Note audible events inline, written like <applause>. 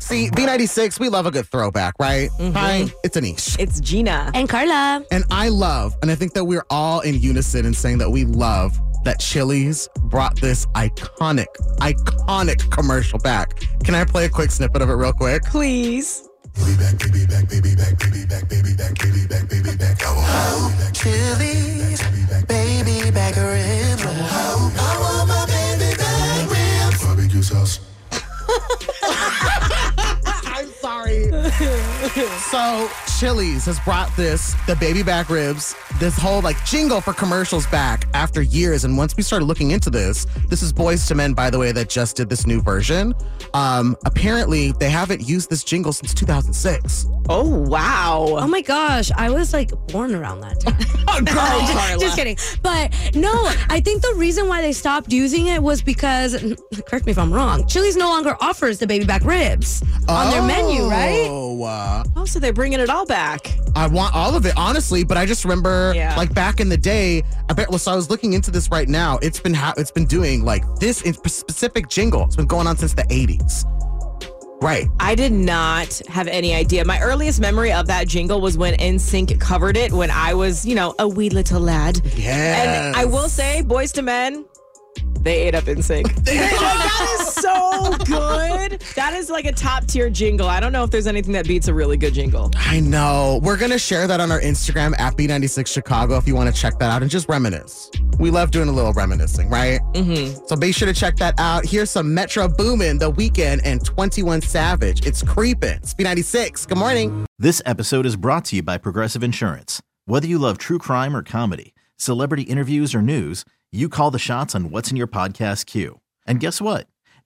See, B96, we love a good throwback, right? Mm-hmm. Hi, it's Anish. It's Gina. And Carla. And I love, and I think that we're all in unison in saying that we love that Chili's brought this iconic, iconic commercial back. Can I play a quick snippet of it real quick? Please. Baby back, baby back, baby back, baby back, baby back, baby back, baby back. Oh, Chili's, baby back ribs. Oh, I want my baby back ribs. Barbecue sauce. <laughs> I'm sorry. so Chili's has brought this, the baby back ribs, this whole like jingle for commercials back after years. And once we started looking into this, this is Boyz II Men, by the way, that just did this new version. Um, apparently they haven't used this jingle since 2006. Oh, wow. Oh my gosh, I was like born around that time. <laughs> Oh, girl, <laughs> just, just kidding. But no, I think the reason why they stopped using it was because, <clears throat> correct me if I'm wrong, Chili's no longer offers the baby back ribs on their menu, right? Oh, uh, Oh, so they're bringing it all back. I want all of it, honestly. But I just remember, Yeah. like back in the day, I bet. Well, so I was looking into this right now. It's been ha- it's been doing like this specific jingle. It's been going on since the 80s. Right. I did not have any idea. My earliest memory of that jingle was when NSYNC covered it when I was, you know, a wee little lad. Yes. And I will say, Boyz II Men, they ate up NSYNC. like, that is. That is like a top tier jingle. I don't know if there's anything that beats a really good jingle. I know. We're going to share that on our Instagram at B96 Chicago if you want to check that out and just reminisce. We love doing a little reminiscing, right? Mm-hmm. So be sure to check that out. Here's some Metro Boomin, The Weeknd, and 21 Savage. It's creeping. It's B96. Good morning. This episode is brought to you by Progressive Insurance. Whether you love true crime or comedy, celebrity interviews or news, you call the shots on what's in your podcast queue. And guess what?